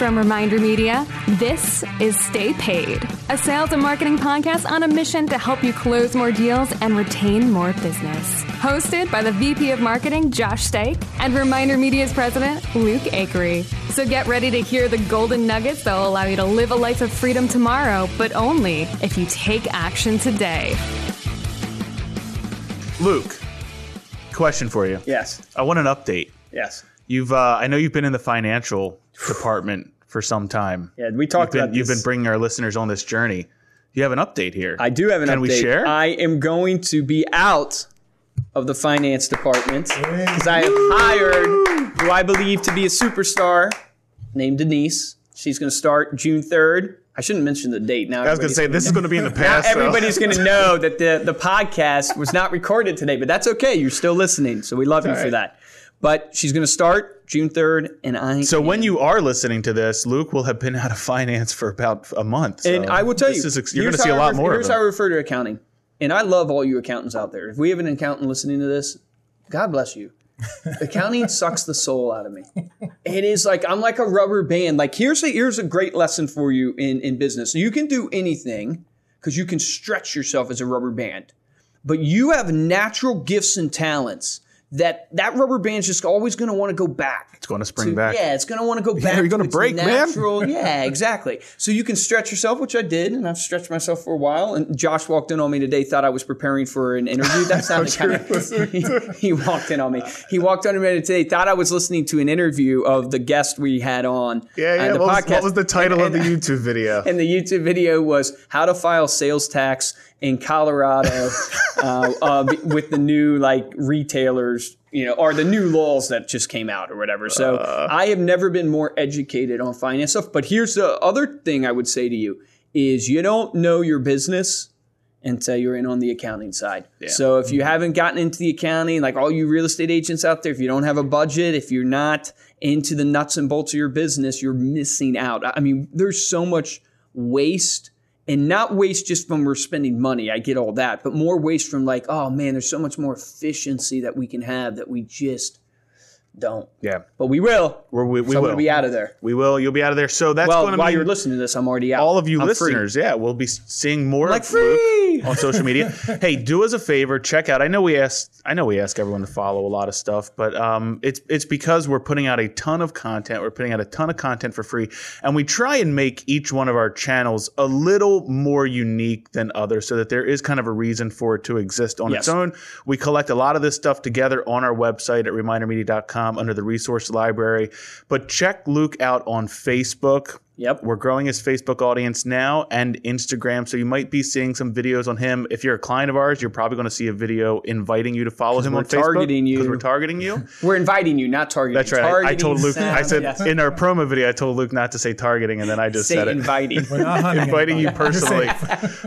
From Reminder Media, this is Stay Paid, a sales and marketing podcast on a mission to help you close more deals and retain more business. Hosted by the VP of Marketing, Josh Steik, and Reminder Media's president, Luke Acree. So get ready to hear the golden nuggets that will allow you to live a life of freedom tomorrow, but only if you take action today. Luke, question for you. Yes. I want an update. Yes. You've, uh, I know you've been in the financial department for some time. Yeah, we talked You've been, about you've been bringing our listeners on this journey. You have an update here. I do have an Can update. we share? I am going to be out of the finance department because I have hired who I believe to be a superstar named Denise. She's going to start June 3rd. I shouldn't mention the date now. I was going to say this is going to be in the past. so- Everybody's going to know that the, the podcast was not recorded today, but that's okay. You're still listening, so we love you all for that. But she's going to start June 3rd, and I. So when you are listening to this, Luke will have been out of finance for about a month. So And I will tell you, is you're going to see a lot more of Here's how I refer to accounting, and I love all you accountants out there. If we have an accountant listening to this, God bless you. accounting sucks the soul out of me. It is like I'm like a rubber band. Like here's a here's a great lesson for you in in business. You can do anything because you can stretch yourself as a rubber band, but you have natural gifts and talents. That that rubber band's just always going to want to go back. It's going to spring to- back. Yeah, it's going to want to go back. Yeah, you're gonna to break, man. Yeah, exactly. So you can stretch yourself, which I did, and I've stretched myself for a while. And Josh walked in on me today, thought I was preparing for an interview. That's not the kind of. he, he walked in on me. He walked on me today, thought I was listening to an interview of the guest we had on. Yeah, uh, yeah. the what, was, what was the title of And- the YouTube video? and the YouTube video was how to file sales tax in Colorado uh, uh, with the new like retailers, you know, or the new laws that just came out or whatever. So Uh. I have never been more educated on finance stuff. But here's the other thing I would say to you is you don't know your business until you're in on the accounting side. So if you haven't gotten into the accounting, like all you real estate agents out there, if you don't have a budget, if you're not into the nuts and bolts of your business, you're missing out. I mean, there's so much waste and not waste just from we're spending money. I get all that, but more waste from like, oh man, there's so much more efficiency that we can have that we just don't. yeah, But we will. We're, we, we so will. be out of there. we will. You'll be out of there. So that's Well, going to while mean you're listening to this, I'm already out. all of you I'm free. listeners, yeah, we'll be seeing more Like free. on social media. hey, do us a favor, check out. I know we asked, I know we ask everyone to follow a lot of stuff, but um, it's it's because we're putting out a ton of content. We're putting out a ton of content for free, and we try and make each one of our channels a little more unique than others, so that there is kind of a reason for it to exist on its own. We collect a lot of this stuff together on our website at remindermedia.com under the resource library. But check Luke out on Facebook. Yep. We're growing his Facebook audience now and Instagram. So you might be seeing some videos on him. If you're a client of ours, you're probably going to see a video inviting you to follow him we're on Facebook. targeting you. Because we're targeting you. We're inviting you, not targeting. That's right. I, I told Luke, I said yes. in our promo video, I told Luke not to say targeting, and then I just say said it. inviting. Not hunting Inviting you personally.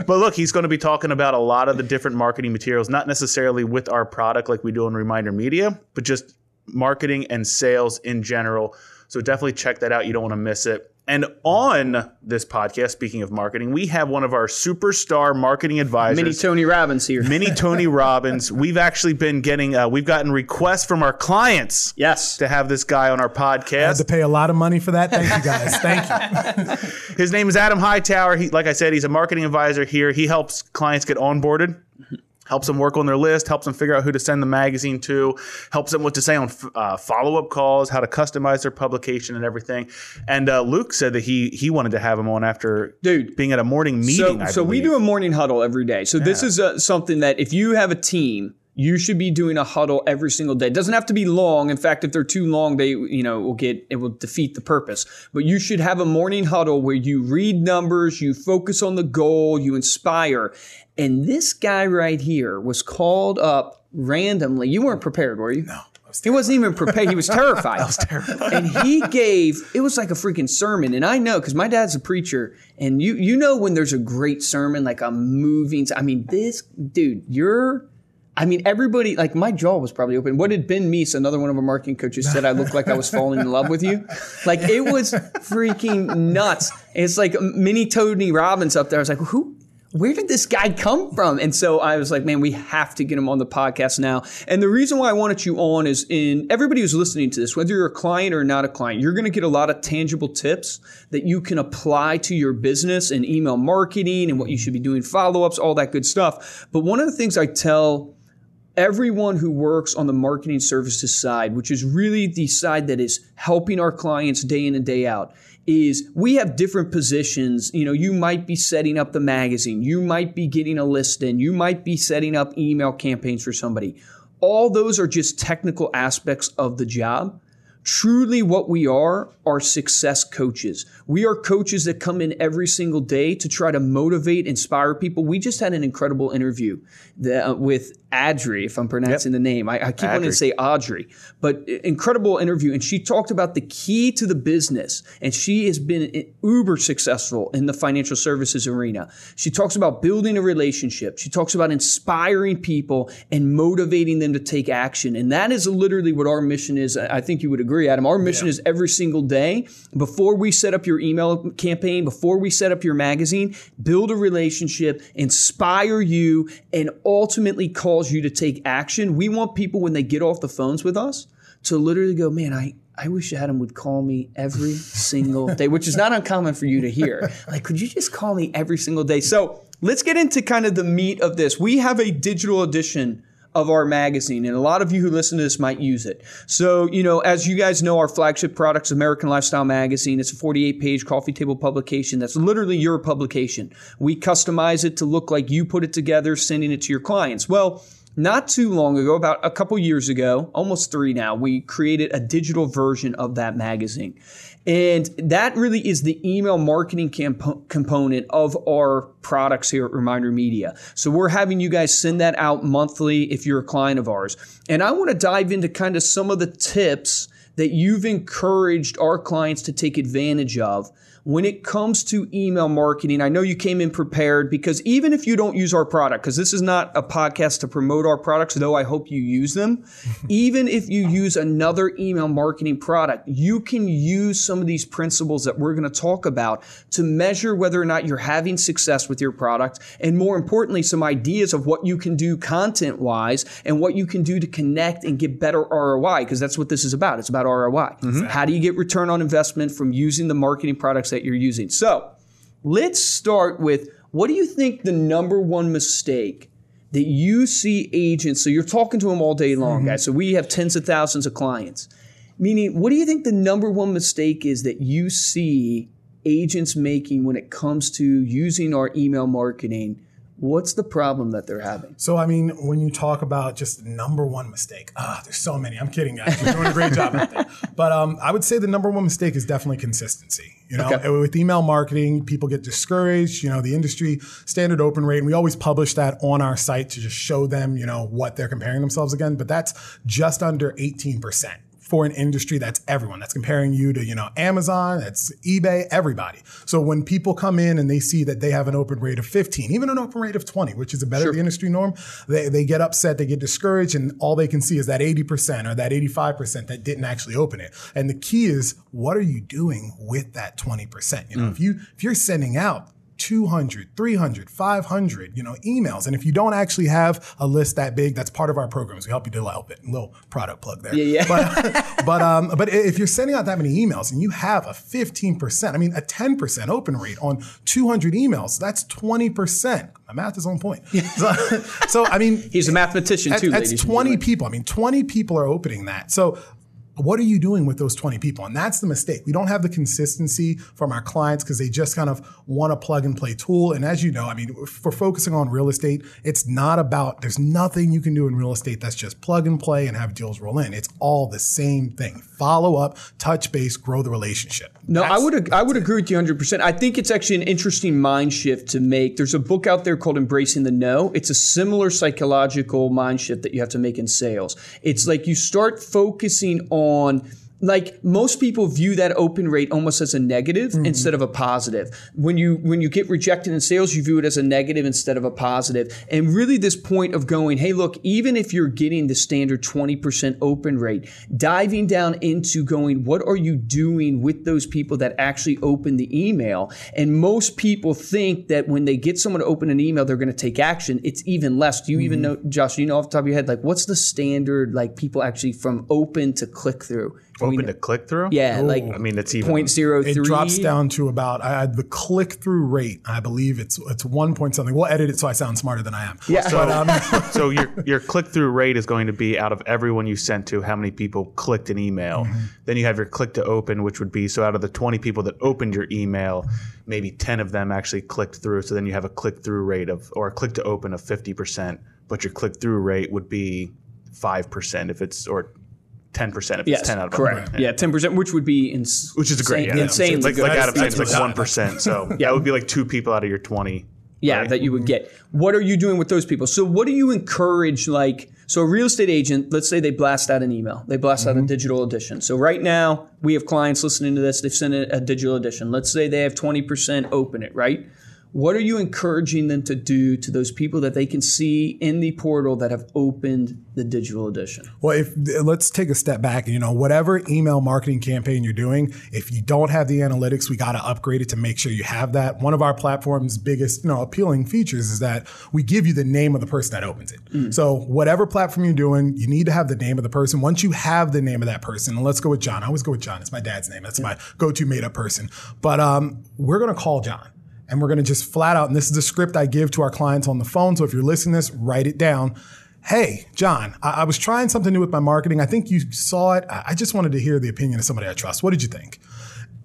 but look, he's going to be talking about a lot of the different marketing materials, not necessarily with our product like we do on Reminder Media, but just marketing and sales in general. So definitely check that out. You don't want to miss it. And on this podcast, speaking of marketing, we have one of our superstar marketing advisors. Mini Tony Robbins here. Mini Tony Robbins. We've actually been getting, uh, we've gotten requests from our clients yes. to have this guy on our podcast. I had podcast. to pay a lot of money for that. Thank you guys. Thank you. His name is Adam Hightower. He, like I said, he's a marketing advisor here. He helps clients get onboarded, helps them work on their list, helps them figure out who to send the magazine to, helps them what to say on uh, follow up calls, how to customize their publication and everything. And uh, Luke said that he he wanted to have him on after Dude. being at a morning meeting. So, so we do a morning huddle every day. So this is uh something that if you have a team, you should be doing a huddle every single day. It doesn't have to be long. In fact, if they're too long, they you know will get it will defeat the purpose. But you should have a morning huddle where you read numbers, you focus on the goal, you inspire. And this guy right here was called up randomly. You weren't prepared, were you? No. He wasn't even prepared. He was terrified. I was terrified. And he gave it was like a freaking sermon. And I know because my dad's a preacher, and you you know when there's a great sermon, like a moving. I mean, this dude, you're. I mean, everybody like my jaw was probably open. What did Ben Meese, another one of our marketing coaches, said I looked like I was falling in love with you? Like it was freaking nuts. It's like mini Tony Robbins up there. I was like, who? where did this guy come from? And so I was like, man, we have to get him on the podcast now. And the reason why I wanted you on is in everybody who's listening to this, whether you're a client or not a client, you're going to get a lot of tangible tips that you can apply to your business and email marketing and what you should be doing follow ups, all that good stuff. But one of the things I tell everyone who works on the marketing services side, which is really the side that is helping our clients day in and day out, is we have different positions. You know, you might be setting up the magazine, you might be getting a list in, you might be setting up email campaigns for somebody. All those are just technical aspects of the job. Truly, what we are are success coaches. We are coaches that come in every single day to try to motivate, inspire people. We just had an incredible interview uh, with Adri, if I'm pronouncing yep. the name. I, I keep Adri. wanting to say Audrey, but incredible interview. And she talked about the key to the business, and she has been uber successful in the financial services arena. She talks about building a relationship. She talks about inspiring people and motivating them to take action. And that is literally what our mission is. I think you would agree, Adam. Our mission yeah. is every single day before we set up your email campaign, before we set up your magazine, build a relationship, inspire you, and ultimately cause you to take action. We want people when they get off the phones with us to literally go, man, I, I wish Adam would call me every single day, which is not uncommon for you to hear. Like, could you just call me every single day? So let's get into kind of the meat of this. We have a digital edition of our magazine, and a lot of you who listen to this might use it. So, you know, as you guys know, our flagship product is American Lifestyle Magazine. It's a 48 page coffee table publication that's literally your publication. We customize it to look like you put it together, sending it to your clients. Well, not too long ago, about a couple years ago, almost three now, we created a digital version of that magazine. And that really is the email marketing camp- component of our products here at Reminder Media. So we're having you guys send that out monthly if you're a client of ours. And I want to dive into kind of some of the tips that you've encouraged our clients to take advantage of when it comes to email marketing, I know you came in prepared because even if you don't use our product, because this is not a podcast to promote our products, though I hope you use them, even if you use another email marketing product, you can use some of these principles that we're going to talk about to measure whether or not you're having success with your product. And more importantly, some ideas of what you can do content wise and what you can do to connect and get better ROI, because that's what this is about. It's about ROI. Mm-hmm. How do you get return on investment from using the marketing products that you're using. So let's start with what do you think the number one mistake that you see agents, so you're talking to them all day long, mm-hmm. guys. So we have tens of thousands of clients. Meaning, what do you think the number one mistake is that you see agents making when it comes to using our email marketing What's the problem that they're having? So, I mean, when you talk about just number one mistake, ah, there's so many. I'm kidding, guys. You're doing a great job out there. But um, I would say the number one mistake is definitely consistency. You know, okay. with email marketing, people get discouraged. You know, the industry standard open rate, and we always publish that on our site to just show them, you know, what they're comparing themselves again. But that's just under 18% for an industry that's everyone that's comparing you to you know amazon that's ebay everybody so when people come in and they see that they have an open rate of 15 even an open rate of 20 which is a better sure. the industry norm they, they get upset they get discouraged and all they can see is that 80% or that 85% that didn't actually open it and the key is what are you doing with that 20% you know mm. if you if you're sending out 200, 300, 500, you know, emails. And if you don't actually have a list that big, that's part of our programs. We help you develop it. A little product plug there. Yeah, yeah. But, but, um, but if you're sending out that many emails and you have a 15%, I mean, a 10% open rate on 200 emails, that's 20%. My math is on point. So, so I mean, he's a mathematician too. That's 20 people. I mean, 20 people are opening that. So what are you doing with those 20 people? And that's the mistake. We don't have the consistency from our clients because they just kind of want a plug and play tool. And as you know, I mean, for focusing on real estate, it's not about, there's nothing you can do in real estate that's just plug and play and have deals roll in. It's all the same thing. Follow up, touch base, grow the relationship. No, that's, I would, I would agree with you 100%. I think it's actually an interesting mind shift to make. There's a book out there called Embracing the No. It's a similar psychological mind shift that you have to make in sales. It's like you start focusing on on like most people view that open rate almost as a negative Mm-hmm. instead of a positive. When you when you get rejected in sales, you view it as a negative instead of a positive. And really this point of going, hey, look, even if you're getting the standard 20% open rate, diving down into going, what are you doing with those people that actually open the email? And most people think that when they get someone to open an email, they're going to take action. It's even less. Do you even know, Josh, do you know off the top of your head, like what's the standard, like people actually from open to click through? Do we Open know- to click through. yeah, like I mean, it's even. point zero It drops down to about uh, the click through rate. I believe it's it's one point something. We'll edit it so I sound smarter than I am. Yeah. But, um, so your your click through rate is going to be out of everyone you sent to, how many people clicked an email. Then you have your click to open, which would be so out of the 20 people that opened your email, maybe 10 of them actually clicked through. So then you have a click through rate of or a click to open of 50%, but your click through rate would be 5% if it's or 10% if Yes, it's 10 out of correct. 100. Yeah, ten percent, which would be ins- Which is great. insane- Yeah. insanely like, good. like Adam said, it's like 1%. So yeah. that would be like two people out of your 20. yeah, right? that you would get. What are you doing with those people? So, what do you encourage? Like, so a real estate agent, let's say they blast out an email, they blast out a mm-hmm. digital edition. So, right now, we have clients listening to this, they've sent a, a digital edition. Let's say they have 20% open it, right? What are you encouraging them to do to those people that they can see in the portal that have opened the digital edition? Well, if let's take a step back. You know, whatever email marketing campaign you're doing, if you don't have the analytics, we got to upgrade it to make sure you have that. One of our platform's biggest, you know, appealing features is that we give you the name of the person that opens it. So whatever platform you're doing, you need to have the name of the person. Once you have the name of that person, and let's go with John. I always go with John. It's my dad's name. That's my go-to made-up person. But um, we're gonna call John. And we're going to just flat out, and this is the script I give to our clients on the phone. So if you're listening to this, write it down. Hey, John, I, I was trying something new with my marketing. I think you saw it. I, I just wanted to hear the opinion of somebody I trust. What did you think?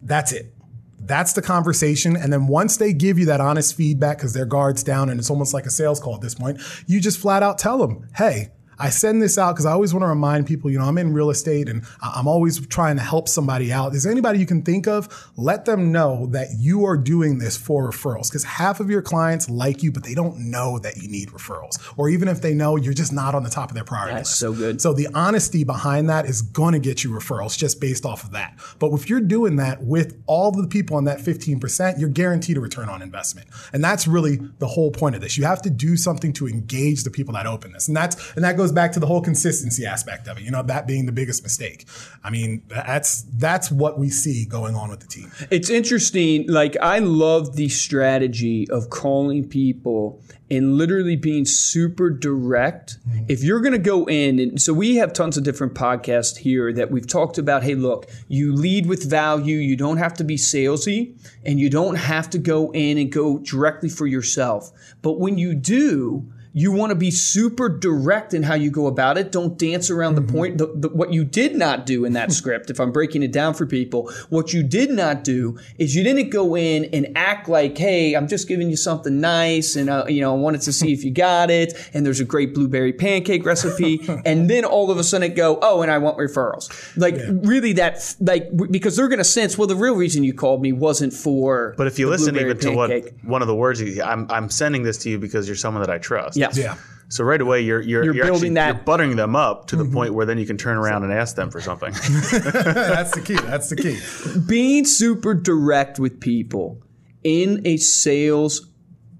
That's it. That's the conversation. And then once they give you that honest feedback, because their guard's down and it's almost like a sales call at this point, you just flat out tell them, hey, I send this out because I always want to remind people, you know, I'm in real estate and I'm always trying to help somebody out. Is there anybody you can think of? Let them know that you are doing this for referrals because half of your clients like you, but they don't know that you need referrals. Or even if they know, you're just not on the top of their priority That's list. so good. So the honesty behind that is going to get you referrals just based off of that. But if you're doing that with all the people on that 15%, you're guaranteed a return on investment. And that's really the whole point of this. You have to do something to engage the people that open this. And that's and that goes back to the whole consistency aspect of it. You know, that being the biggest mistake. I mean, that's that's what we see going on with the team. It's interesting. Like, I love the strategy of calling people and literally being super direct. Mm-hmm. If you're going to go in, and so we have tons of different podcasts here that we've talked about hey, look, you lead with value. You don't have to be salesy and you don't have to go in and go directly for yourself. But when you do, you want to be super direct in how you go about it. Don't dance around the point. The, the, what you did not do in that script, if I'm breaking it down for people, what you did not do is you didn't go in and act like, "Hey, I'm just giving you something nice, and uh, you know, I wanted to see if you got it." And there's a great blueberry pancake recipe, and then all of a sudden go, "Oh, and I want referrals." Like really, that like because they're going to sense, well, the real reason you called me wasn't for. But if you listen even to what one of the words, you, I'm, I'm sending this to you because you're someone that I trust. Yes. Yeah. So right away you're you're, You're building actually, that- you're buttering them up to the mm-hmm. point where then you can turn around and ask them for something. that's the key. That's the key. being super direct with people in a sales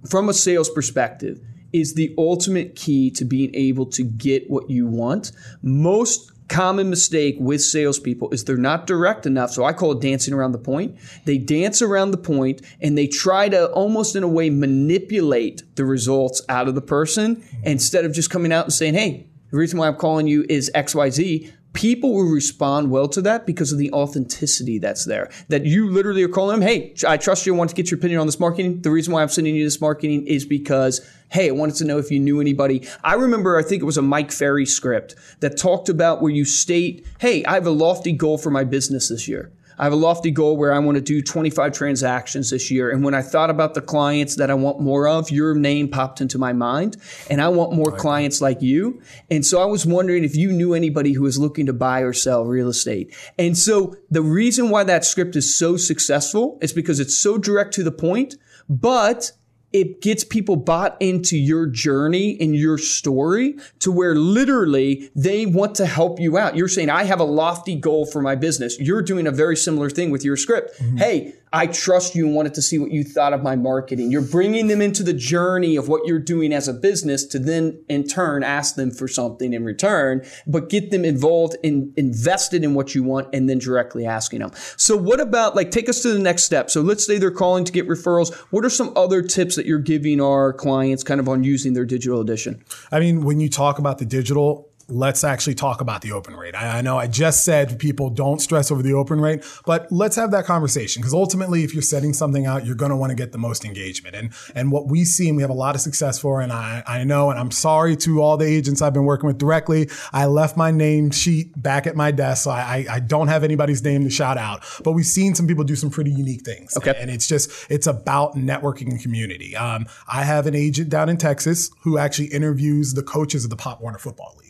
from a sales perspective is the ultimate key to being able to get what you want. Most common mistake with salespeople is they're not direct enough. So I call it dancing around the point. They dance around the point and they try to almost in a way manipulate the results out of the person instead of just coming out and saying, hey, the reason why I'm calling you is XYZ people will respond well to that because of the authenticity that's there. That you literally are calling them, hey, I trust you. I want to get your opinion on this marketing. The reason why I'm sending you this marketing is because, hey, I wanted to know if you knew anybody. I remember, I think it was a Mike Ferry script that talked about where you state, hey, I have a lofty goal for my business this year. I have a lofty goal where I want to do 25 transactions this year. And when I thought about the clients that I want more of, your name popped into my mind. And I want more clients like you. And so I was wondering if you knew anybody who was looking to buy or sell real estate. And so the reason why that script is so successful is because it's so direct to the point, but it gets people bought into your journey and your story to where literally they want to help you out. You're saying, I have a lofty goal for my business. You're doing a very similar thing with your script. Mm-hmm. Hey, I trust you and wanted to see what you thought of my marketing. You're bringing them into the journey of what you're doing as a business to then in turn ask them for something in return, but get them involved and in, invested in what you want and then directly asking them. So what about like take us to the next step? So let's say they're calling to get referrals. What are some other tips that you're giving our clients kind of on using their digital edition? I mean, when you talk about the digital, let's actually talk about the open rate. I, I, know I just said people don't stress over the open rate, but let's have that conversation because ultimately, if you're setting something out, you're going to want to get the most engagement. And and what we see, and we have a lot of success for, and I, I know, and I'm sorry to all the agents I've been working with directly. I left my name sheet back at my desk, so I, I don't have anybody's name to shout out. But we've seen some people do some pretty unique things. Okay. And it's just, it's about networking and community. Um, I have an agent down in Texas who actually interviews the coaches of the Pop Warner Football League.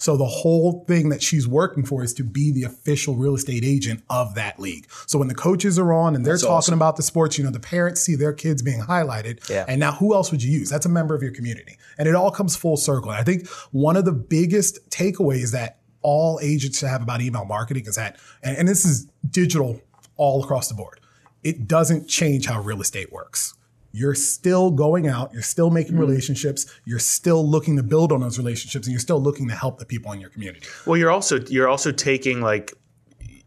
So the whole thing that she's working for is to be the official real estate agent of that league. So when the coaches are on and they're That's talking awesome. about the sports, you know, the parents see their kids being highlighted. Yeah. And now who else would you use? That's a member of your community. And it all comes full circle. And I think one of the biggest takeaways that all agents should have about email marketing is that, and, and this is digital all across the board. It doesn't change how real estate works you're still going out, you're still making mm-hmm. relationships, you're still looking to build on those relationships, and you're still looking to help the people in your community. Well, you're also you're also taking like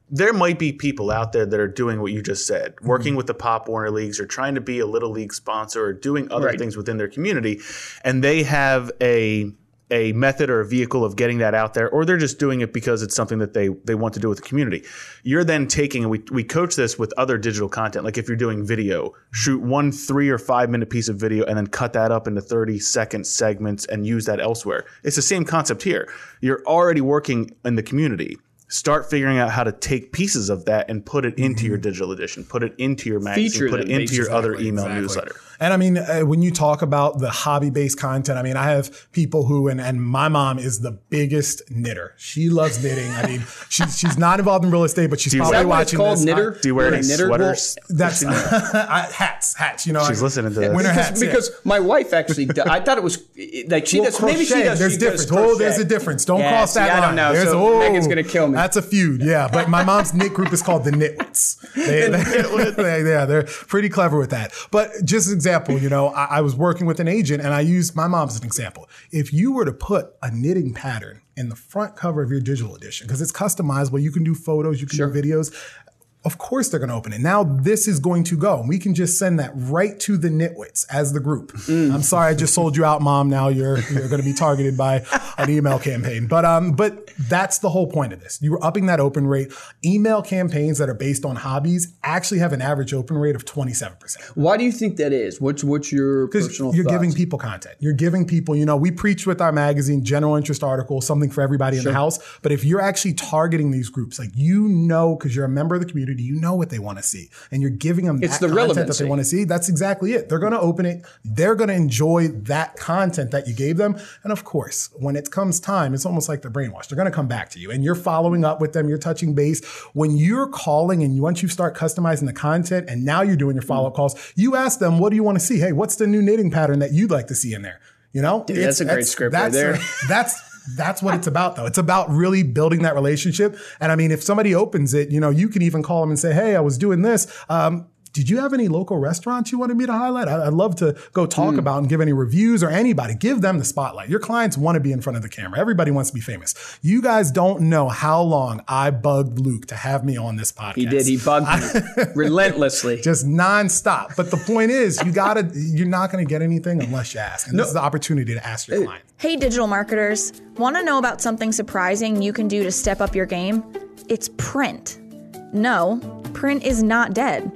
there might be people out there that are doing what you just said, working mm-hmm. with the Pop Warner leagues or trying to be a little league sponsor or doing other right. things within their community, and they have a a method or a vehicle of getting that out there, or they're just doing it because it's something that they they want to do with the community. You're then taking and we we coach this with other digital content. Like if you're doing video, shoot one three or five minute piece of video and then cut that up into 30 second segments and use that elsewhere. It's the same concept here. You're already working in the community start figuring out how to take pieces of that and put it into mm-hmm. your digital edition, put it into your magazine, Feature put it into your other email exactly. newsletter. And I mean, uh, when you talk about the hobby based content, I mean, I have people who, and, and my mom is the biggest knitter. She loves knitting. I mean, she's, she's not involved in real estate, but she's probably watching called this. Knitter? Do you wear any knitter? sweaters? Well, that's hats, hats. You know, she's I, listening to this. Winter hats. Because yeah. my wife actually, I thought it was like she well, does. Crochet, maybe she does. There's she difference. oh, there's a difference. Don't yeah, cross that see, line. I don't know. There's, so oh, Megan's gonna kill me. That's a feud. Yeah, but my mom's knit group is called the Knitwits. They, they, yeah, they're pretty clever with that. But just an example, you know, I, I was working with an agent and I used my mom as an example. If you were to put a knitting pattern in the front cover of your digital edition, because it's customizable, you can do photos, you can sure. do videos of course they're going to open it. Now this is going to go. We can just send that right to the Knitwits as the group. Mm. I'm sorry I just sold you out, mom. Now you're you're going to be targeted by an email campaign. But um, but that's the whole point of this. You're upping that open rate. Email campaigns that are based on hobbies actually have an average open rate of 27%. Why do you think that is? What's what's your personal You're thoughts? giving people content. You're giving people, you know, we preach with our magazine, general interest articles, something for everybody sure. in the house. But if you're actually targeting these groups, like you know, because you're a member of the community, you know what they want to see, and you're giving them it's the content that they want to see. That's exactly it. They're going to open it. They're going to enjoy that content that you gave them. And of course, when it comes time, it's almost like they're brainwashed. They're going to come back to you, and you're following up with them. You're touching base. When you're calling, and once you start customizing the content, and now you're doing your follow up mm. calls, you ask them, "What do you want to see? Hey, what's the new knitting pattern that you'd like to see in there?" You know, Dude, that's a great script right there. that's that's what it's about though. It's about really building that relationship. And I mean, if somebody opens it, you know, you can even call them and say, Hey, I was doing this. Um, did you have any local restaurants you wanted me to highlight? I'd love to go talk mm. about and give any reviews or anybody. Give them the spotlight. Your clients want to be in front of the camera. Everybody wants to be famous. You guys don't know how long I bugged Luke to have me on this podcast. He did. He bugged me relentlessly, just nonstop. But the point is, you gotta. You're not going to get anything unless you ask. And no. this is the opportunity to ask your client. Hey, digital marketers, want to know about something surprising you can do to step up your game? It's print. No, print is not dead.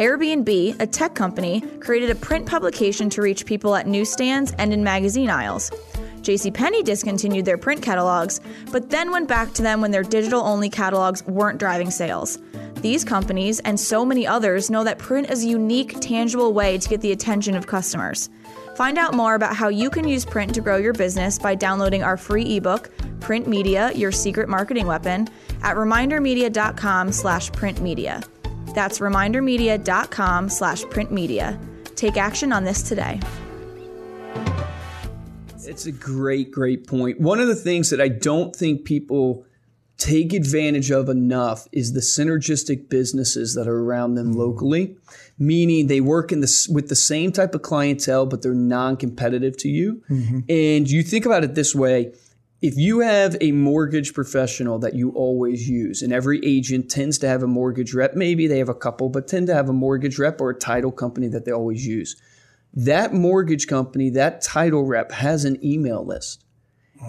Airbnb, a tech company, created a print publication to reach people at newsstands and in magazine aisles. JCPenney discontinued their print catalogs, but then went back to them when their digital only catalogs weren't driving sales. These companies and so many others know that print is a unique, tangible way to get the attention of customers. Find out more about how you can use print to grow your business by downloading our free ebook, Print Media: Your Secret Marketing Weapon, at remindermedia.com/printmedia. That's remindermedia.com slash printmedia. Take action on this today. It's a great, great point. One of the things that I don't think people take advantage of enough is the synergistic businesses that are around them locally, meaning they work in the, with the same type of clientele, but they're non-competitive to you. Mm-hmm. And you think about it this way. If you have a mortgage professional that you always use, and every agent tends to have a mortgage rep, maybe they have a couple, but tend to have a mortgage rep or a title company that they always use. That mortgage company, that title rep has an email list.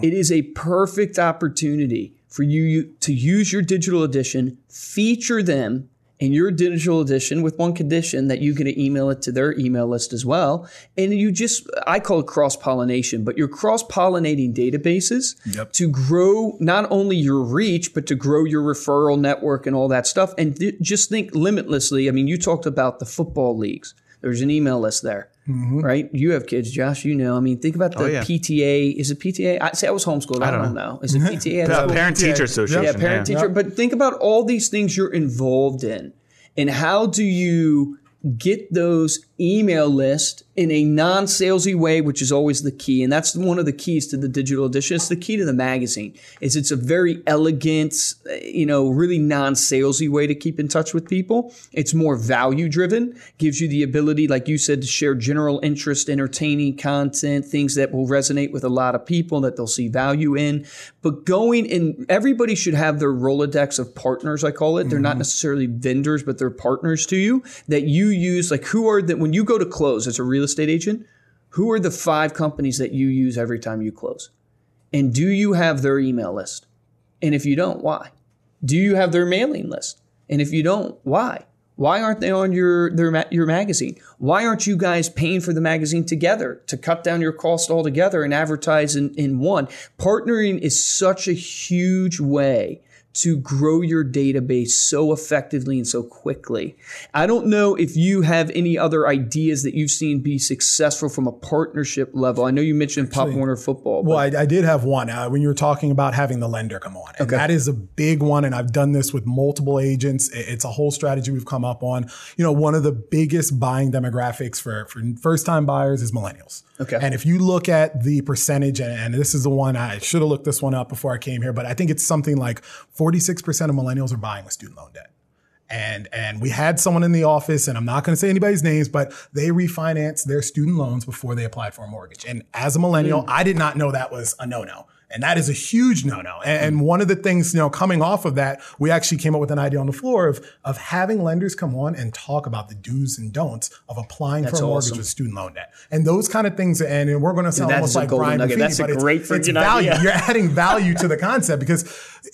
It is a perfect opportunity for you to use your digital edition, feature them in your digital edition with one condition that you get to email it to their email list as well. And you just, I call it cross pollination, but you're cross pollinating databases Yep. to grow not only your reach, but to grow your referral network and all that stuff. And th- just think limitlessly. I mean, you talked about the football leagues, there's an email list there. Right, you have kids, Josh. You know. I mean, think about the yeah. PTA. Is it PTA? I say I was homeschooled. I, don't, know. Is it PTA? Uh, That's- Parent Teacher Association. yeah, parent teacher. But think about all these things you're involved in, and how do you get those email list in a non-salesy way, which is always the key, and that's one of the keys to the digital edition. It's the key to the magazine. Is it's a very elegant, uh, you know, really non-salesy way to keep in touch with people. It's more value-driven, gives you the ability, like you said, to share general interest, entertaining content, things that will resonate with a lot of people that they'll see value in. But going in, everybody should have their Rolodex of partners. I call it. They're not necessarily vendors, but they're partners to you that you use. Like who are the when you go to close as a real estate agent? Who are the five companies that you use every time you close? And do you have their email list? And if you don't, why? Do you have their mailing list? And if you don't, why? Why aren't they on your their your magazine? Why aren't you guys paying for the magazine together to cut down your cost altogether and advertise in, in one? Partnering is such a huge way to grow your database so effectively and so quickly. I don't know if you have any other ideas that you've seen be successful from a partnership level. I know you mentioned Pop Warner football. Well, I, I did have one uh, when you were talking about having the lender come on. And that is a big one. And I've done this with multiple agents. It's a whole strategy we've come up on. You know, one of the biggest buying demographics for, for first time buyers is millennials. Okay. And if you look at the percentage, and, and this is the one I should have looked this one up before I came here, but I think it's something like 46% of millennials are buying with student loan debt. And and we had someone in the office, and I'm not going to say anybody's names, but they refinanced their student loans before they applied for a mortgage. And as a millennial, hmm. I did not know that was a no-no. And that is a huge no-no. And, and one of the things, you know, coming off of that, we actually came up with an idea on the floor of of having lenders come on and talk about the do's and don'ts of applying for a mortgage awesome. with student loan debt. And those kind of things, and, and we're going to sound that almost like Brian nugget. Buffini, That's a but it's- great it's freaking value. idea. You're adding value to the concept because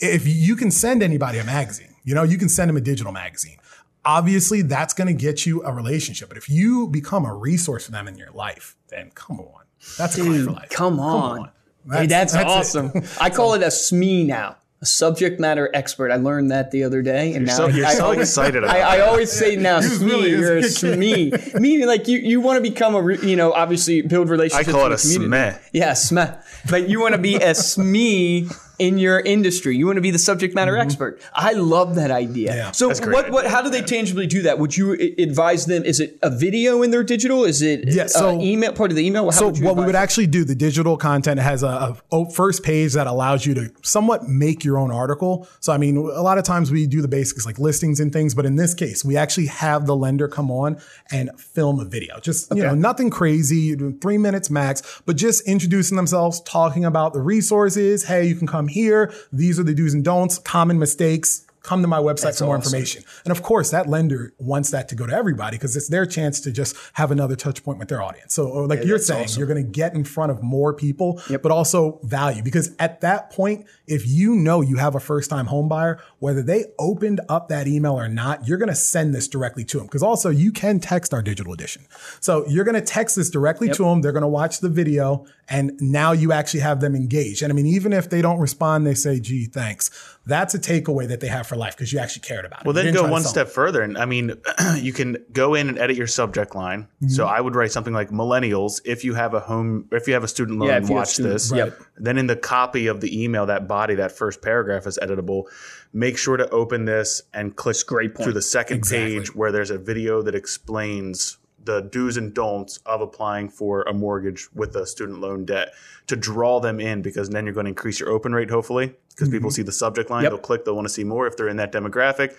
if you can send anybody a magazine, you know, you can send them a digital magazine. Obviously, that's going to get you a relationship. But if you become a resource for them in your life, then come on, that's a client for life. Come on. That's- hey, that's, that's it. awesome. I call it a SME now. A subject matter expert. I learned that the other day, and now so- you're I so always, excited about I, I always say now, SME. really- you're a he's a good SME, meaning like you, you want to become a re- you know obviously build relationships. I call it a with the community. SME. Yeah, SME. But you want to be a SME in your industry. You want to be the subject matter expert. I love that idea. Yeah, so a what what how do they tangibly do that? Would you advise them? Is it a video in their digital? Is it Yeah, so- uh, email part of the email? How So what we would them? actually do, the digital content has a first page that allows you to somewhat make your own article. So I mean, a lot of times we do the basics like listings and things, but in this case, we actually have the lender come on and film a video. Just you know, nothing crazy, three minutes max, but just introducing themselves, talking about the resources. Hey, you can come here. These are the do's and don'ts, common mistakes. Come to my website for more information. And of course, that lender wants that to go to everybody because it's their chance to just have another touch point with their audience. So, like you're saying, you're going to get in front of more people, but also value. Because at that point, if you know you have a first time home buyer, whether they opened up that email or not, you're going to send this directly to them. Because also, you can text our digital edition. So, you're going to text this directly to them. They're going to watch the video, and now you actually have them engaged. And I mean, even if they don't respond, they say, gee, thanks. That's a takeaway that they have for life because you actually cared about it. Well, You then go one step further, and I mean, you can go in and edit your subject line. So Mm-hmm. I would write something like "millennials." If you have a home, if you have a student loan, Yeah, and if you have watch students, this. yep. Then in the copy of the email, that body, that first paragraph is editable. Make sure to open this and click great point. to the second Exactly. page where there's a video that explains the do's and don'ts of applying for a mortgage with a student loan debt to draw them in because then you're going to increase your open rate hopefully because people mm-hmm. see the subject line Yep. they'll click they'll want to see more if they're in that demographic.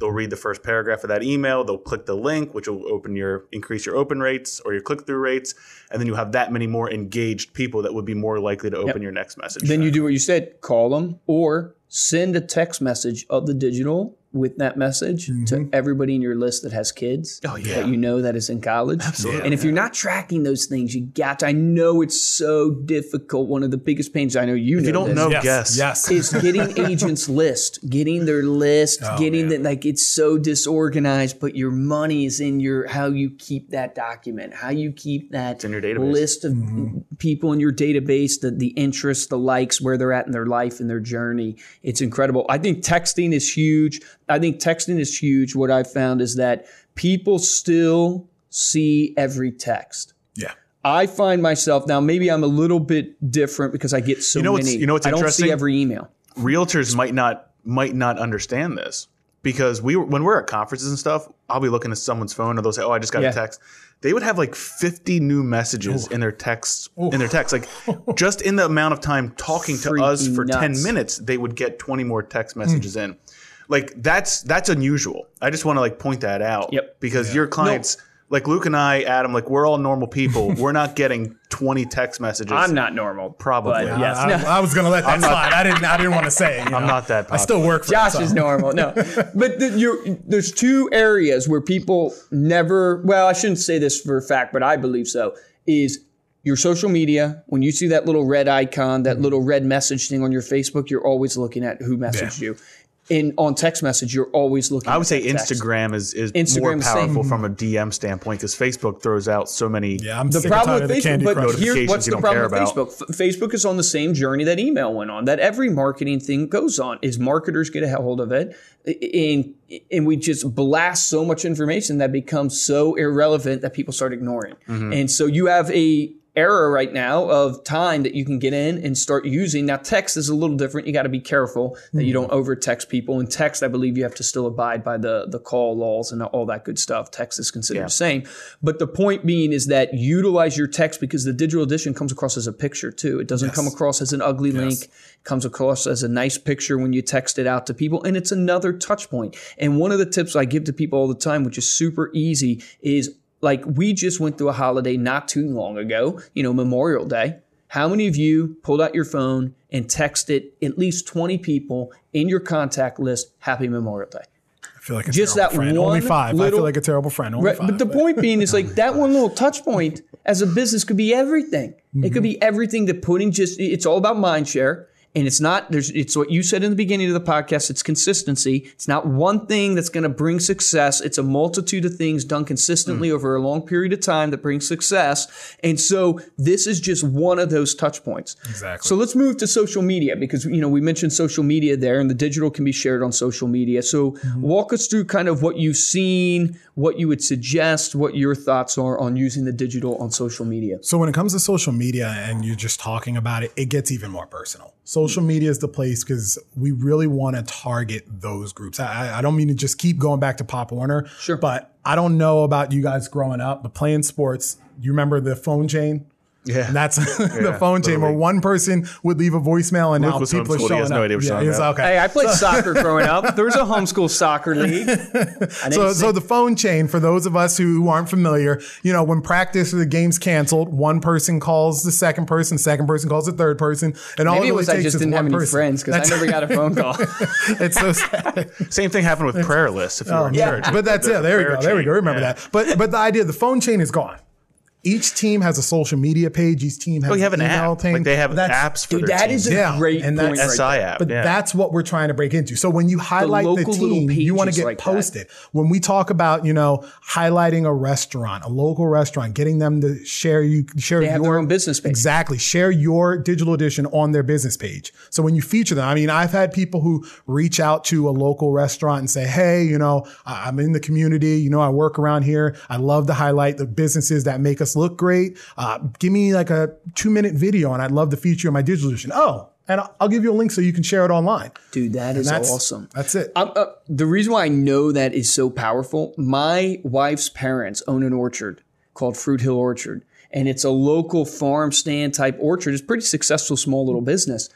They'll read the first paragraph of that email they'll click the link which will open your increase your open rates or your click-through rates and then you have that many more engaged people that would be more likely to open your next message. Then you do what you said, call them or send a text message of the digital with that message to mm-hmm. everybody in your list that has kids Oh, yeah. that you know that is in college. Absolutely. And if you're not tracking those things, you got to, I know it's so difficult. One of the biggest pains I know you if you don't know Yes. guess Yes. is getting agents list, getting their list, oh, getting that like it's so disorganized, but your money is in your how you keep that document, how you keep that in your database. list of mm-hmm. people in your database, the the interests, the likes, where they're at in their life and their journey. It's incredible. I think texting is huge. I think texting is huge. What I've found is that people still see every text. yeah. I find myself now. Maybe I'm a little bit different because I get so You know many. you know what's I don't interesting? see every email. realtors might not might not understand this because we when we're at conferences and stuff, I'll be looking at someone's phone and they'll say, "Oh, I just got Yeah. a text." They would have like 50 new messages in their texts in their text like just in the amount of time talking to us Freaking for 10 minutes, they would get 20 more text messages in. Like that's that's unusual. I just want to like point that out Yep. because your clients like Luke and I, Adam, like we're all normal people. we're not getting 20 text messages. I'm not normal. Probably. but yes. I, no. I was gonna let that slide. I didn't. I didn't want to say it. you I'm not that I still work. For Josh it, so. is normal. No, but the, you're, there's two areas where people never. Well, I shouldn't say this for a fact, but I believe so. Is your social media when you see that little red icon, that mm-hmm. little red message thing on your Facebook, you're always looking at who messaged you. In on text message, you're always looking. I would at say that text. Instagram is, is Instagram more is same. powerful from a DM standpoint because Facebook throws out so many. Yeah, I'm The sick and problem with the Facebook, Candy but Crush. here, what's you the problem with care Facebook? F- Facebook is on the same journey that email went on. That every marketing thing goes on. Is marketers get a hold of it, and and we just blast so much information that becomes so irrelevant that people start ignoring. Mm-hmm. And so you have a era right now of time that you can get in and start using. Now text is a little different. You got to be careful that you don't Mm-hmm. over text people. And text, I believe you have to still abide by the the call laws and all that good stuff. Text is considered the same. But the point being is that utilize your text because the digital edition comes across as a picture too. It doesn't come across as an ugly link. It comes across as a nice picture when you text it out to people. And it's another touch point. And one of the tips I give to people all the time, which is super easy, is like we just went through a holiday not too long ago, you know, Memorial Day. How many of you pulled out your phone and texted at least 20 people in your contact list Happy Memorial Day? I feel like a just that friend. Only one five. I feel like a terrible friend. Only Right, five. but the point being is like that one little touch point as a business could be everything. It could mm-hmm. be everything that putting just it's all about mind share. And it's not there's it's what you said in the beginning of the podcast, it's consistency. It's not one thing that's gonna bring success. It's a multitude of things done consistently hmm. over a long period of time that brings success. And so this is just one of those touch points. Exactly. So let's move to social media because you know we mentioned social media there and the digital can be shared on social media. So mm-hmm. walk us through kind of what you've seen, what you would suggest, what your thoughts are on using the digital on social media. So when it comes to social media and you're just talking about it, it gets even more personal. Social media is the place because we really want to target those groups. I, I- don't mean to just keep going back to Pop Warner, Sure. but I don't know about you guys growing up, but playing sports, you remember the phone chain? Yeah. And that's the phone chain where one person would leave a voicemail and Luke now was people are homeschooled. He showing has no idea what you're yeah, talking it's okay. Hey, I played soccer growing up. There was a homeschool soccer league. So, so the phone chain for those of us who aren't familiar, you know, when practice or the game's canceled, one person calls the second person, second person calls the third person, and all maybe it really was I takes just is didn't have one any person. friends because I never got a phone call. It's so sad. Same thing happened with prayer lists if you were in oh, yeah. church. but that's The it. There we prayer go. There we go. Remember Yeah. that. But but the idea, the phone chain is gone. Each team has a social media page. Each team has Well, you have an email app. team. Like they have That's- apps for Dude, their that teams. is a Yeah, great and point. that's- right SI there. app. But yeah. that's what we're trying to break into. So when you highlight the, local little team, you want to get like that. posted. When we talk about, you know, highlighting a restaurant, a local restaurant, getting them to share you share They your have their own business page. Exactly. Share your digital edition on their business page. So when you feature them, I mean, I've had people who reach out to a local restaurant and say, Hey, you know, I- I'm in the community. You know, I work around here. I love to highlight the businesses that make us look great. Uh, give me like a two minute video and I'd love to feature in my digital edition. Oh, and I'll- give you a link so you can share it online. Dude, that is That's awesome. That's it. Uh, the reason why I know that is so powerful, my wife's parents own an orchard. called Fruit Hill Orchard. And it's a local farm stand type orchard. It's pretty successful, small little business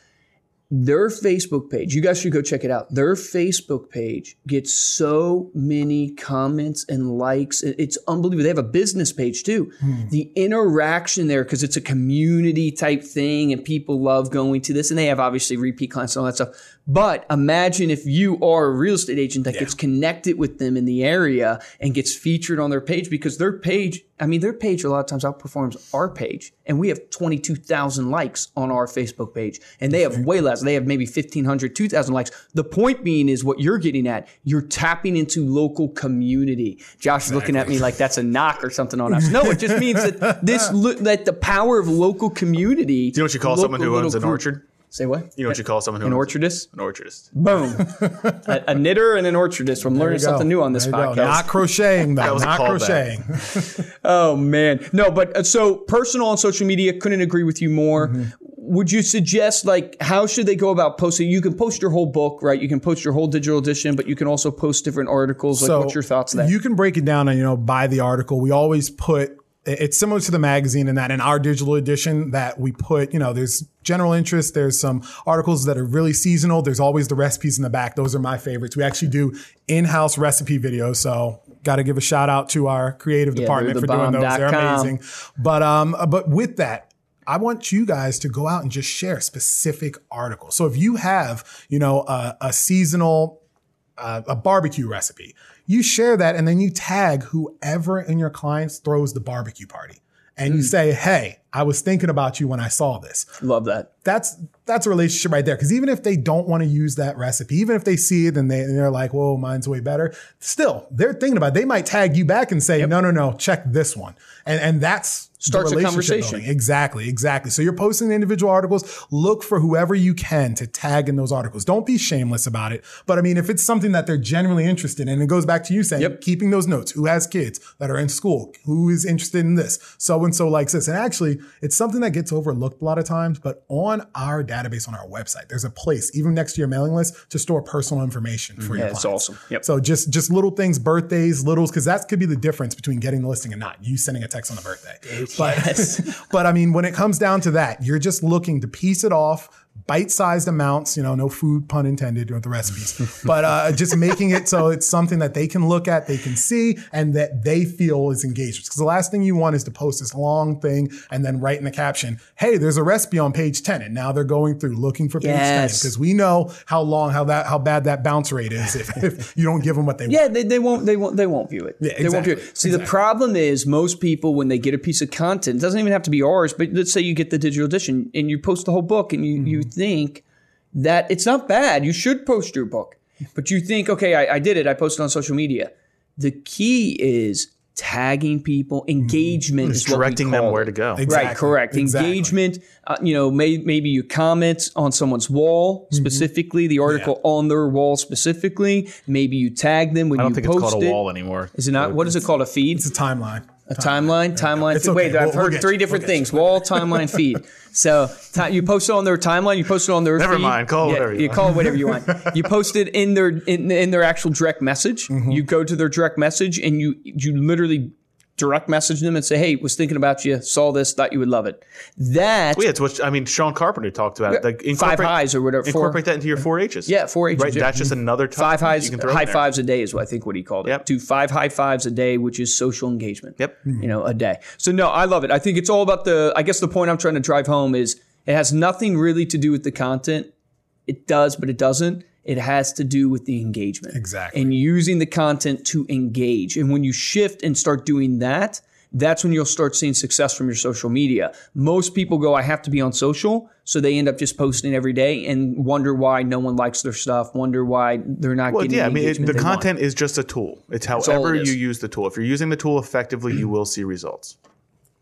their Facebook page, you guys should go check it out. Their Facebook page gets so many comments and likes. It's unbelievable. They have a business page too. Hmm. The interaction there, because it's a community type thing and people love going to this, and they have obviously repeat clients and all that stuff. But imagine if you are a real estate agent that yeah. gets connected with them in the area and gets featured on their page because their page, I mean, their page a lot of times outperforms our page. And we have 22,000 likes on our Facebook page. And they have way less. They have maybe 1,500, 2,000 likes. The point being is what you're getting at. You're tapping into local community. Josh exactly. is looking at me like that's a knock or something on us. No, it just means that this, that the power of local community. Do you know what you call someone who owns an orchard? Say what? You know what you call someone who an orchardist? An orchardist. Boom. a, a, knitter and an orchardist. I'm learning something new on this podcast. Not crocheting, though. That was Not crocheting. oh man, no. But uh, so personal on social media. Couldn't agree with you more. Mm-hmm. Would you suggest like how should they go about posting? You can post your whole book, right? You can post your whole digital edition, but you can also post different articles. Like, so what's your thoughts there? You can break it down and you know by the article. We always put it's similar to the magazine in that in our digital edition that we put, you know, there's general interest. There's some articles that are really seasonal. There's always the recipes in the back. Those are my favorites. We actually do in-house recipe videos. So got to give a shout out to our creative yeah, department for doing those. They're amazing. But, um, but with that, I want you guys to go out and just share specific articles. So if you have, you know, a, a seasonal, uh, a barbecue recipe, you share that and then you tag whoever in your clients throws the barbecue party. And mm. you say, Hey, I was thinking about you when I saw this. Love that. That's that's a relationship right there. Because even if they don't want to use that recipe, even if they see it and, they, and they're like, "Whoa, mine's way better," still they're thinking about. it. They might tag you back and say, yep. "No, no, no, check this one," and and that's starts a conversation. Building. Exactly, exactly. So you're posting individual articles. Look for whoever you can to tag in those articles. Don't be shameless about it. But I mean, if it's something that they're genuinely interested in, and it goes back to you saying, yep. keeping those notes. Who has kids that are in school? Who is interested in this? So and so likes this. And actually, it's something that gets overlooked a lot of times. But on our database on our website, there's a place even next to your mailing list to store personal information for mm-hmm. your yeah, clients. awesome. Yep. So just just little things, birthdays, littles, because that could be the difference between getting the listing and not. You sending a text on the birthday. But yes. but I mean, when it comes down to that, you're just looking to piece it off, bite-sized amounts, you know, no food pun intended with the recipes, but uh, just making it so it's something that they can look at, they can see, and that they feel is engaged. Because the last thing you want is to post this long thing and then write in the caption, "Hey, there's a recipe on page 10," and now they're going through looking for page yes. 10 because we know how long, how that, how bad that bounce rate is if, if you don't give them what they yeah, want. Yeah, they, they won't, they won't, they won't view it. Yeah, exactly. They won't view it. See, exactly. the problem is most people when they get a piece of content, it doesn't even have to be ours, but let's say you get the digital edition and you post the whole book and you mm-hmm. you think that it's not bad. You should post your book. But you think, okay, I, I did it. I posted on social media. The key is tagging people, engagement, mm-hmm. directing them where to go. Exactly. Right, correct. Exactly. Engagement. Uh, you know, may, maybe you comment on someone's wall mm-hmm. specifically, the article yeah. on their wall specifically. Maybe you tag them when you post it. I don't think it's called a wall anymore. Is it not? What is it called? A feed? It's a timeline. A timeline, timeline. timeline. Wait, I've heard we'll three different we'll things: wall, timeline, feed. So t- you post it on their timeline. You post it on their. Never feed. mind. Call it whatever you, you call it whatever you want. you post it in their in, in their actual direct message. Mm-hmm. You go to their direct message and you you literally direct message them and say, "Hey, was thinking about you, saw this, thought you would love it." That well, yeah, it's what I mean. Sean Carpenter talked about it. Like five highs or whatever. Incorporate that into your four H's. Yeah, four H's. Right, that's just another five highs, high fives a day is what I think what he called it. Yep. Do five high fives a day, which is social engagement. Yep. You know, a day. So no, I love it. I think it's all about the. I guess the point I'm trying to drive home is it has nothing really to do with the content. It does, but it doesn't it has to do with the engagement. Exactly. And using the content to engage. And when you shift and start doing that, that's when you'll start seeing success from your social media. Most people go, I have to be on social. So they end up just posting every day and wonder why no one likes their stuff, wonder why they're not getting. well, getting yeah, I mean, it, the content want. is just a tool. It's however it you use the tool. If you're using the tool effectively, you will see results.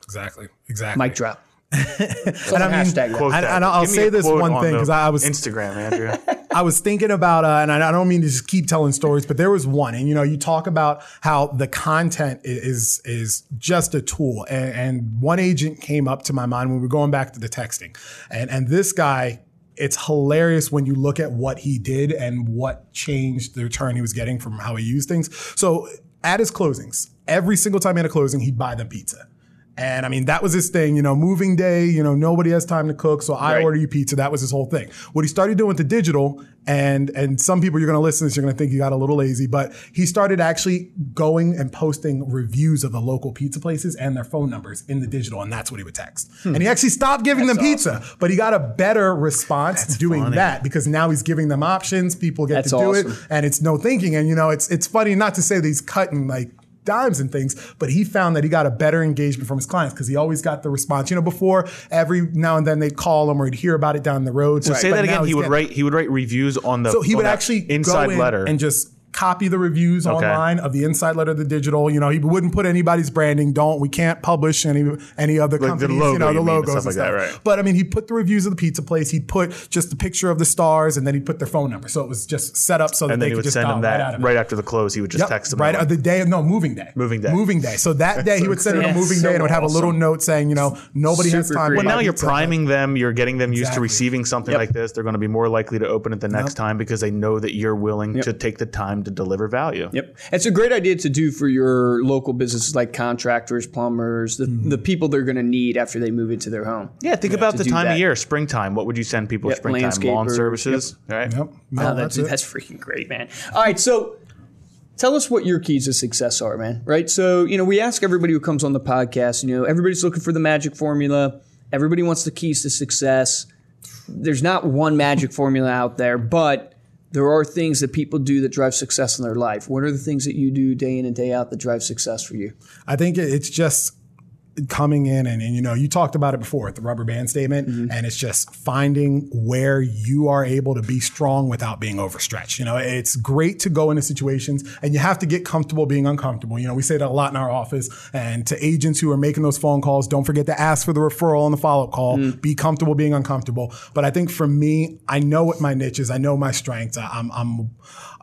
Exactly. Exactly. Mic drop. and I mean, and, and, I'll say this one thing because I was Instagram, Andrew. I was thinking about, uh, and I don't mean to just keep telling stories, but there was one, and you know, you talk about how the content is is just a tool, and, and one agent came up to my mind when we were going back to the texting, and and this guy it's hilarious when you look at what he did and what changed the return he was getting from how he used things. So at his closings, every single time he had a closing, he'd buy them pizza. And I mean, that was his thing, you know, moving day, you know, nobody has time to cook. So I Right. order you pizza. That was his whole thing. What he started doing with the digital and, and some people you're going to listen to this, you're going to think he got a little lazy, but he started actually going and posting reviews of the local pizza places and their phone numbers in the digital. And that's what he would text. And he actually stopped giving them pizza, but he got a better response doing that because now he's giving them options. People get That's to do awesome. it and it's no thinking. And you know, it's, it's funny not to say that he's cutting like, dimes and things, but he found that he got a better engagement from his clients because he always got the response. You know, before every now and then they'd call him or he'd hear about it down the road. So say But that again. He would getting- write. He would write reviews on the. So he would actually inside go in letter and just copy the reviews Okay. online of the inside letter of the digital. You know, he wouldn't put anybody's branding. Don't we can't publish any any other the companies. logo, you know, you the mean, and stuff and like that, right. But I mean, he put the reviews of the pizza place. He'd put just the picture of the stars, and then he'd put their phone number. So it was just set up so that and they then he could would just send dial him right that out of it. right after the close. He would just Yep, text him right over. the day of no moving day. Moving day. Moving day. So that day he would send them Yeah, a moving so day and would have a little note saying, you know, nobody has time. to. Well, now you're priming them. You're getting them used to receiving something like this. They're going to be more likely to open it the next time because they know that you're willing to take the time to deliver value. Yep. It's a great idea to do for your local businesses like contractors, plumbers, the, Mm-hmm. the people they're going to need after they move into their home. Yeah, think about the time that. of year, springtime. What would you send people Yep, springtime? Lawn landscapers, services, right? Yep. No, Wow, that's that's, it. that's freaking great, man. All right, so tell us what your keys to success are, man. Right? So, you know, we ask everybody who comes on the podcast, you know, everybody's looking for the magic formula. Everybody wants the keys to success. There's not one magic formula out there, but there are things that people do that drive success in their life. What are the things that you do day in and day out that drive success for you? I think it's just coming in and, and you know you talked about it before at the rubber band statement mm-hmm. and it's just finding where you are able to be strong without being overstretched. You know it's great to go into situations and you have to get comfortable being uncomfortable. You know we say that a lot in our office and to agents who are making those phone calls don't forget to ask for the referral on the follow-up call. Mm. Be comfortable being uncomfortable. But i think for me i know what my niche is. I know my strengths. I- i'm i'm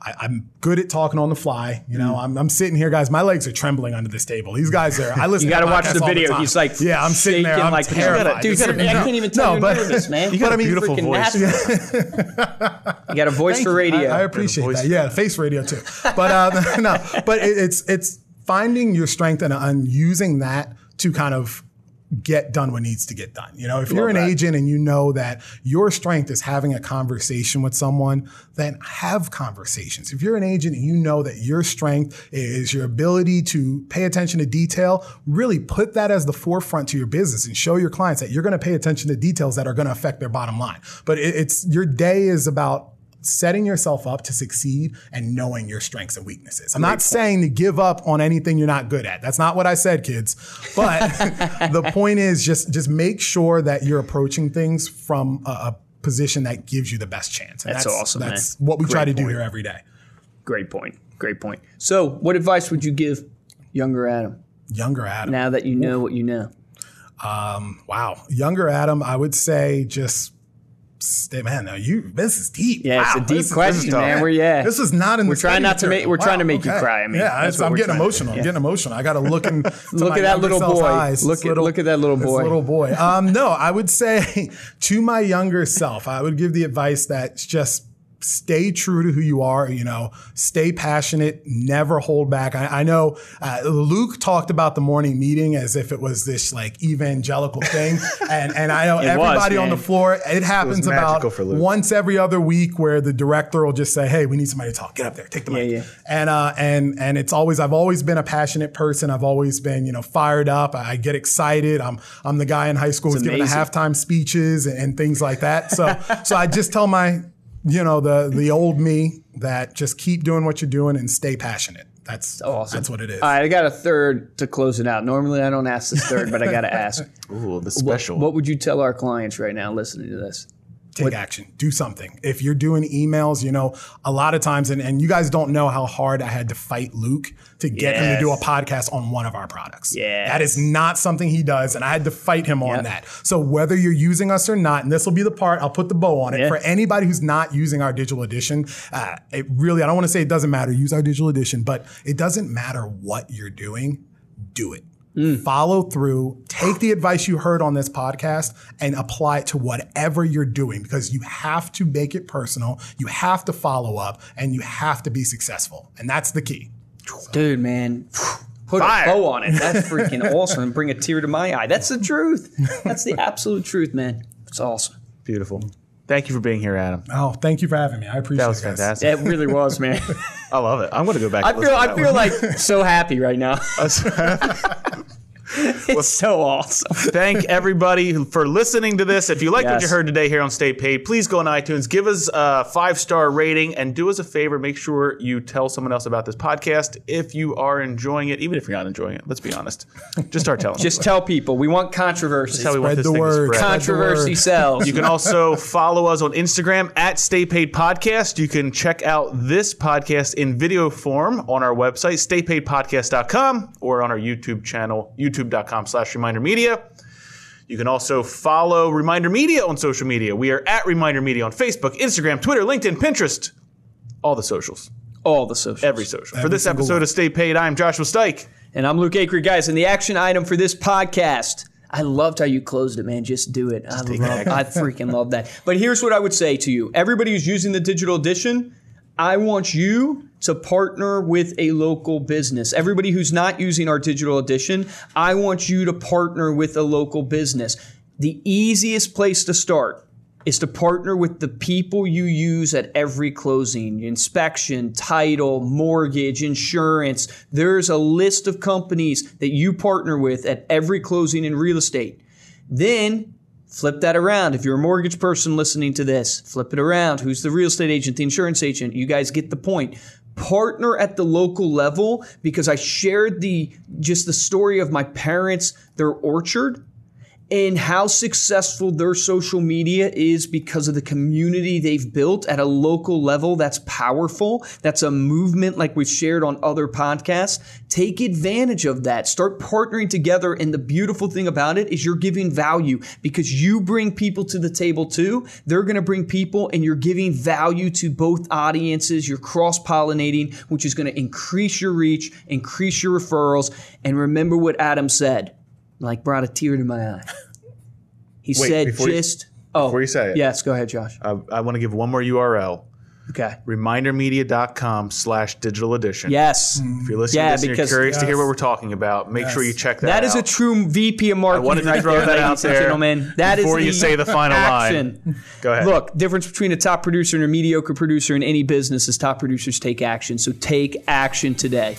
I, I'm good at talking on the fly. You know, I'm, I'm sitting here, guys. My legs are trembling under this table. These guys are. I listen. You got to to watch the video. time. He's like, yeah, I'm sitting there. I'm like terrified. Dude, You got a you're- I can't even tell No, you're but- nervous, man. You got But a I mean, beautiful voice. NASA. you got a voice Thank for radio. I, I appreciate voice. that. Yeah, face radio too. But uh, no, but it, it's it's finding your strength and, and using that to kind of get done what needs to get done. You know, if you're an that. agent and you know that your strength is having a conversation with someone, then have conversations. If you're an agent and you know that your strength is your ability to pay attention to detail, really put that as the forefront to your business and show your clients that you're going to pay attention to details that are going to affect their bottom line. But it's your day is about setting yourself up to succeed and knowing your strengths and weaknesses. I'm not saying to give up on anything you're not good at. That's not what I said, kids. But the point is just just make sure that you're approaching things from a, a position that gives you the best chance. And That's awesome, That's man. what we try Great to do here every day. Great point. Great point. So, what advice would you give younger Adam Younger Adam. now that you know what you know? Um, Wow. Younger Adam, I would say just man, now you this is deep. Yeah, it's Wow, a deep question, is man. We're- yeah. This is not in We're the trying not to make- we're trying to Wow, make you cry. I mean, yeah, I'm getting emotional. I'm Yeah. getting emotional. I got to look in Look at that little boy. Look at- look at that little boy. little boy. Um, no, I would say to my younger self, I would give the advice that's just stay true to who you are. You know, stay passionate, never hold back. I, I know uh, Luke talked about the morning meeting as if it was this like evangelical thing, and and I know It was, everybody on the floor. It happens magical about once every other week where the director will just say, "Hey, we need somebody to talk. Get up there, take the mic." Yeah, yeah. And uh, and and it's always I've always been a passionate person. I've always been you know fired up. I get excited. I'm I'm the guy in high school who's giving the halftime speeches and, and things like that. So so I just tell my you know the the old me that just keep doing what you're doing and stay passionate. That's Awesome. That's what it is. All right, I got a third to close it out. Normally, I don't ask this third, but I got to ask. Ooh, the special. What would you tell our clients right now listening to this? Take action. Do something. If you're doing emails you know a lot of times and, and you guys don't know how hard i had to fight luke to get him to do a podcast on one of our products. Yeah. that is not something he does and i had to fight him on that. So whether you're using us or not and this will be the part i'll put the bow on it. Yeah. for anybody who's not using our digital edition uh, it really i don't want to say it doesn't matter use our digital edition but it doesn't matter what you're doing do it Mm. Follow through, take the advice you heard on this podcast and apply it to whatever you're doing because you have to make it personal. You have to follow up and you have to be successful. And that's the key. Dude, man. Put Fire. a bow on it. That's freaking awesome. And bring a tear to my eye. That's the truth. That's the absolute truth, man. It's awesome. Beautiful. Thank you for being here, Adam. Oh, thank you for having me. I appreciate it. That was it. guys. fantastic. It really was, man. I love it. I'm going to go back. I feel I feel that like so happy right now. one. It's so awesome. Thank everybody for listening to this. If you like what you heard today here on Stay Paid, please go on iTunes, give us a five star rating, and do us a favor. Make sure you tell someone else about this podcast if you are enjoying it, even if you're not enjoying it. Let's be honest. Just start telling. Just tell people. We want controversy. That's how we want Spread this the thing word. to spread. Controversy word. sells. You can also follow us on Instagram at Stay Paid Podcast. You can check out this podcast in video form on our website, staypaidpodcast.com, or on our YouTube channel, youtube.com slash reminder media. You can also follow Reminder Media on social media. We are at Reminder Media on Facebook, Instagram, Twitter, LinkedIn, Pinterest, all the socials, all the socials. every social. For this episode one. of Stay Paid, I'm Joshua Stike. And I'm Luke Acree, guys. And the action item for this podcast. I loved how you closed it, man. Just do it. I love. I freaking love that. But here's what I would say to you: everybody who's using the digital edition, I want you to partner with a local business. Everybody who's not using our digital edition, I want you to partner with a local business. The easiest place to start is to partner with the people you use at every closing inspection, title, mortgage, insurance. There's a list of companies that you partner with at every closing in real estate. Then flip that around. If you're a mortgage person listening to this, flip it around. Who's the real estate agent, the insurance agent? You guys get the point. Partner at the local level because I shared the just the story of my parents, their orchard and how successful their social media is because of the community they've built at a local level that's powerful. That's a movement like we've shared on other podcasts. Take advantage of that. Start partnering together. And the beautiful thing about it is you're giving value because you bring people to the table too. They're going to bring people and you're giving value to both audiences. You're cross pollinating, which is going to increase your reach, increase your referrals. And remember what Adam said like brought a tear to my eye. He Wait, said before you- just oh before you say it. Yes, go ahead, Josh. I, I want to give one more URL Okay. remindermedia.com slash digital edition. Yes. If you're listening Yeah, to this and you're because- curious to hear what we're talking about, make sure you check that, That out. is a true VP of marketing wanted to right throw there, that out ladies and there gentlemen. That is before you the say the final line. action. Go ahead. Look, difference between a top producer and a mediocre producer in any business is top producers take action. So take action today.